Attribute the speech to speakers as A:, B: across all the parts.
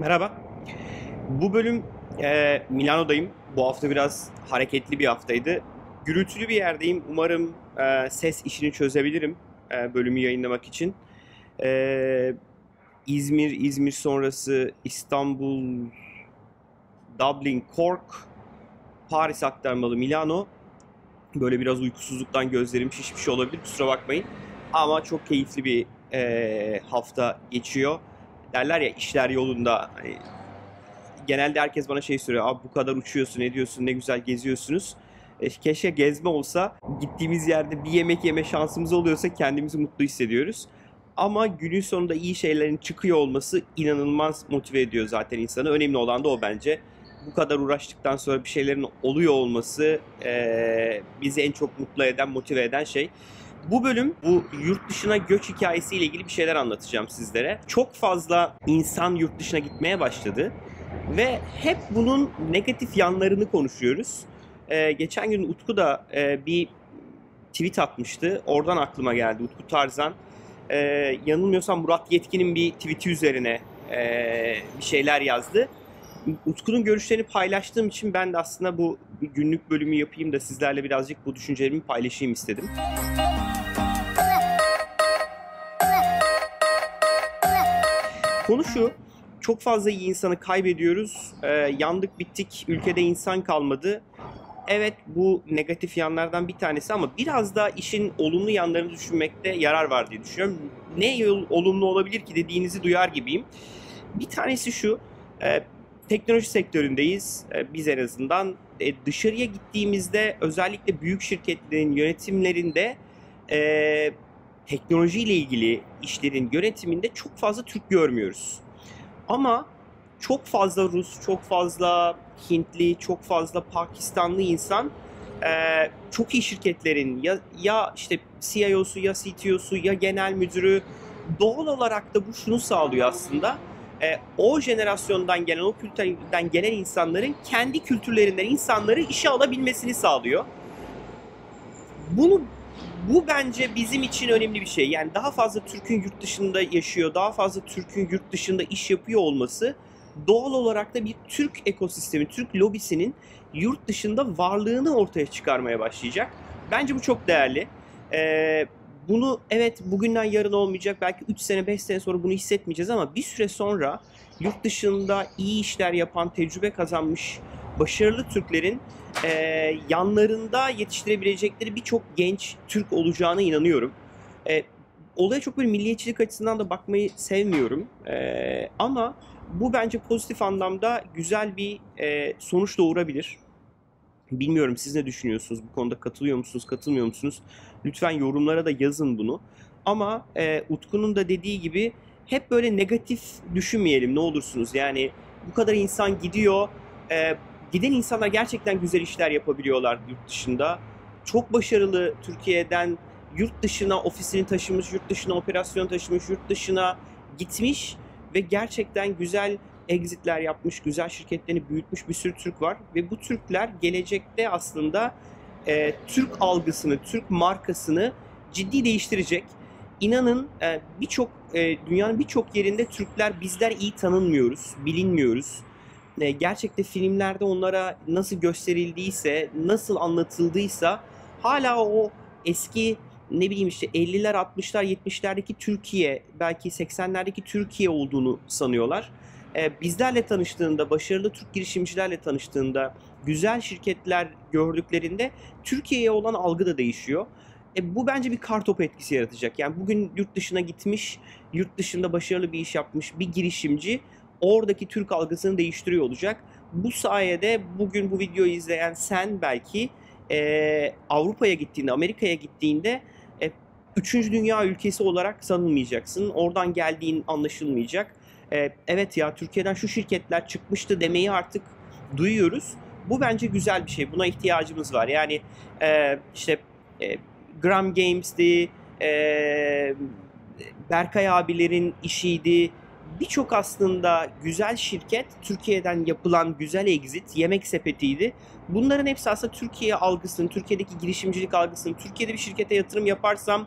A: Merhaba. Bu bölüm e, Milano'dayım. Bu hafta biraz hareketli bir haftaydı. Gürültülü bir yerdeyim. Umarım e, ses işini çözebilirim e, bölümü yayınlamak için. E, İzmir, İzmir sonrası İstanbul, Dublin, Cork, Paris aktarmalı Milano. Böyle biraz uykusuzluktan gözlerim şişmiş olabilir kusura bakmayın. Ama çok keyifli bir e, hafta geçiyor. Derler ya işler yolunda. Hani, genelde herkes bana şey soruyor. Abi bu kadar uçuyorsun, ediyorsun, ne güzel geziyorsunuz. E, keşke gezme olsa gittiğimiz yerde bir yemek yeme şansımız oluyorsa kendimizi mutlu hissediyoruz. Ama günün sonunda iyi şeylerin çıkıyor olması inanılmaz motive ediyor zaten insanı. Önemli olan da o bence. Bu kadar uğraştıktan sonra bir şeylerin oluyor olması e, bizi en çok mutlu eden, motive eden şey. Bu bölüm bu yurt dışına göç hikayesiyle ilgili bir şeyler anlatacağım sizlere. Çok fazla insan yurt dışına gitmeye başladı ve hep bunun negatif yanlarını konuşuyoruz. Ee, geçen gün Utku da e, bir tweet atmıştı. Oradan aklıma geldi Utku Tarzan. Ee, yanılmıyorsam Murat Yetkin'in bir tweet'i üzerine e, bir şeyler yazdı. Utku'nun görüşlerini paylaştığım için ben de aslında bu günlük bölümü yapayım da sizlerle birazcık bu düşüncelerimi paylaşayım istedim. Konu şu, çok fazla iyi insanı kaybediyoruz. Ee, yandık bittik, ülkede insan kalmadı. Evet bu negatif yanlardan bir tanesi ama biraz da işin olumlu yanlarını düşünmekte yarar var diye düşünüyorum. Ne yol, olumlu olabilir ki dediğinizi duyar gibiyim. Bir tanesi şu, e, teknoloji sektöründeyiz e, biz en azından. E, dışarıya gittiğimizde özellikle büyük şirketlerin yönetimlerinde e, teknolojiyle ilgili işlerin yönetiminde çok fazla Türk görmüyoruz. Ama çok fazla Rus, çok fazla Hintli, çok fazla Pakistanlı insan e, çok iyi şirketlerin ya, ya işte CIO'su ya CTO'su ya genel müdürü doğal olarak da bu şunu sağlıyor aslında. E, o jenerasyondan gelen, o kültürden gelen insanların kendi kültürlerinden insanları işe alabilmesini sağlıyor. Bunu bu bence bizim için önemli bir şey. Yani daha fazla Türk'ün yurt dışında yaşıyor, daha fazla Türk'ün yurt dışında iş yapıyor olması doğal olarak da bir Türk ekosistemi, Türk lobisinin yurt dışında varlığını ortaya çıkarmaya başlayacak. Bence bu çok değerli. Ee, bunu evet bugünden yarın olmayacak. Belki 3 sene 5 sene sonra bunu hissetmeyeceğiz ama bir süre sonra yurt dışında iyi işler yapan, tecrübe kazanmış başarılı Türklerin e, yanlarında yetiştirebilecekleri birçok genç Türk olacağına inanıyorum. E, olaya çok böyle milliyetçilik açısından da bakmayı sevmiyorum. E, ama bu bence pozitif anlamda güzel bir e, sonuç doğurabilir. Bilmiyorum siz ne düşünüyorsunuz bu konuda katılıyor musunuz katılmıyor musunuz? Lütfen yorumlara da yazın bunu. Ama e, Utku'nun da dediği gibi hep böyle negatif düşünmeyelim ne olursunuz. Yani bu kadar insan gidiyor. E, giden insanlar gerçekten güzel işler yapabiliyorlar yurt dışında. Çok başarılı Türkiye'den yurt dışına ofisini taşımış, yurt dışına operasyon taşımış, yurt dışına gitmiş ve gerçekten güzel exitler yapmış, güzel şirketlerini büyütmüş bir sürü Türk var. Ve bu Türkler gelecekte aslında e, Türk algısını, Türk markasını ciddi değiştirecek. İnanın e, birçok e, dünyanın birçok yerinde Türkler bizler iyi tanınmıyoruz, bilinmiyoruz. E, gerçekte filmlerde onlara nasıl gösterildiyse, nasıl anlatıldıysa hala o eski ne bileyim işte 50'ler, 60'lar, 70'lerdeki Türkiye, belki 80'lerdeki Türkiye olduğunu sanıyorlar. Ee, bizlerle tanıştığında, başarılı Türk girişimcilerle tanıştığında, güzel şirketler gördüklerinde Türkiye'ye olan algı da değişiyor. E, bu bence bir kartop etkisi yaratacak. Yani bugün yurt dışına gitmiş, yurt dışında başarılı bir iş yapmış bir girişimci oradaki Türk algısını değiştiriyor olacak. Bu sayede bugün bu videoyu izleyen sen belki e, Avrupa'ya gittiğinde, Amerika'ya gittiğinde e, üçüncü dünya ülkesi olarak sanılmayacaksın. Oradan geldiğin anlaşılmayacak. E, evet ya Türkiye'den şu şirketler çıkmıştı demeyi artık duyuyoruz. Bu bence güzel bir şey. Buna ihtiyacımız var. Yani e, işte e, Gram Games'ti, e, Berkay abilerin işiydi, birçok aslında güzel şirket Türkiye'den yapılan güzel exit yemek sepetiydi. Bunların hepsi aslında Türkiye algısını, Türkiye'deki girişimcilik algısını, Türkiye'de bir şirkete yatırım yaparsam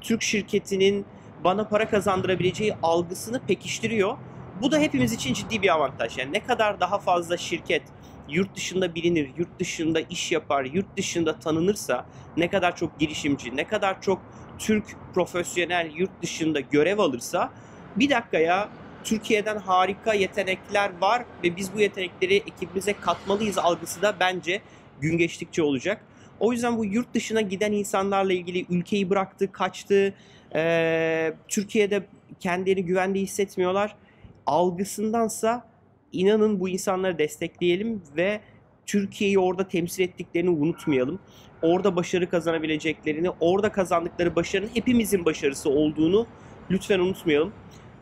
A: Türk şirketinin bana para kazandırabileceği algısını pekiştiriyor. Bu da hepimiz için ciddi bir avantaj. Yani ne kadar daha fazla şirket yurt dışında bilinir, yurt dışında iş yapar, yurt dışında tanınırsa, ne kadar çok girişimci, ne kadar çok Türk profesyonel yurt dışında görev alırsa bir dakika ya Türkiye'den harika yetenekler var ve biz bu yetenekleri ekibimize katmalıyız algısı da bence gün geçtikçe olacak. O yüzden bu yurt dışına giden insanlarla ilgili ülkeyi bıraktı, kaçtı, ee, Türkiye'de kendilerini güvende hissetmiyorlar algısındansa inanın bu insanları destekleyelim ve Türkiye'yi orada temsil ettiklerini unutmayalım. Orada başarı kazanabileceklerini, orada kazandıkları başarının hepimizin başarısı olduğunu lütfen unutmayalım.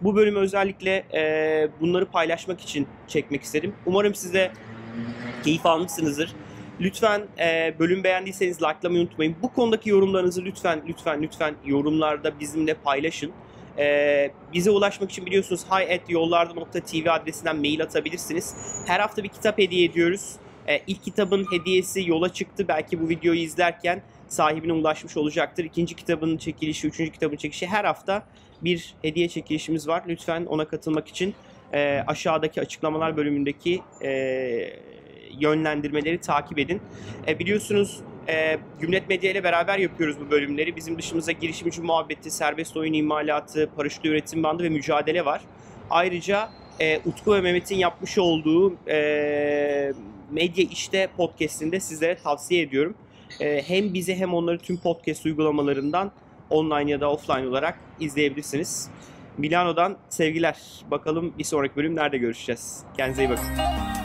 A: Bu bölümü özellikle e, bunları paylaşmak için çekmek istedim. Umarım siz de keyif almışsınızdır. Lütfen e, bölüm beğendiyseniz likelamayı unutmayın. Bu konudaki yorumlarınızı lütfen lütfen lütfen yorumlarda bizimle paylaşın. E, bize ulaşmak için biliyorsunuz hi@yollarda.tv adresinden mail atabilirsiniz. Her hafta bir kitap hediye ediyoruz. E, ilk kitabın hediyesi yola çıktı. Belki bu videoyu izlerken sahibine ulaşmış olacaktır. İkinci kitabın çekilişi, üçüncü kitabın çekilişi her hafta bir hediye çekilişimiz var. Lütfen ona katılmak için e, aşağıdaki açıklamalar bölümündeki e, yönlendirmeleri takip edin. E, biliyorsunuz e, Gümlet Medya ile beraber yapıyoruz bu bölümleri. Bizim dışımızda girişimci muhabbeti, serbest oyun imalatı, paraşütlü üretim bandı ve mücadele var. Ayrıca e, Utku ve Mehmet'in yapmış olduğu e, Medya İşte podcastinde sizlere tavsiye ediyorum. E, hem bizi hem onları tüm podcast uygulamalarından online ya da offline olarak izleyebilirsiniz. Milano'dan sevgiler. Bakalım bir sonraki bölüm nerede görüşeceğiz. Kendinize iyi bakın.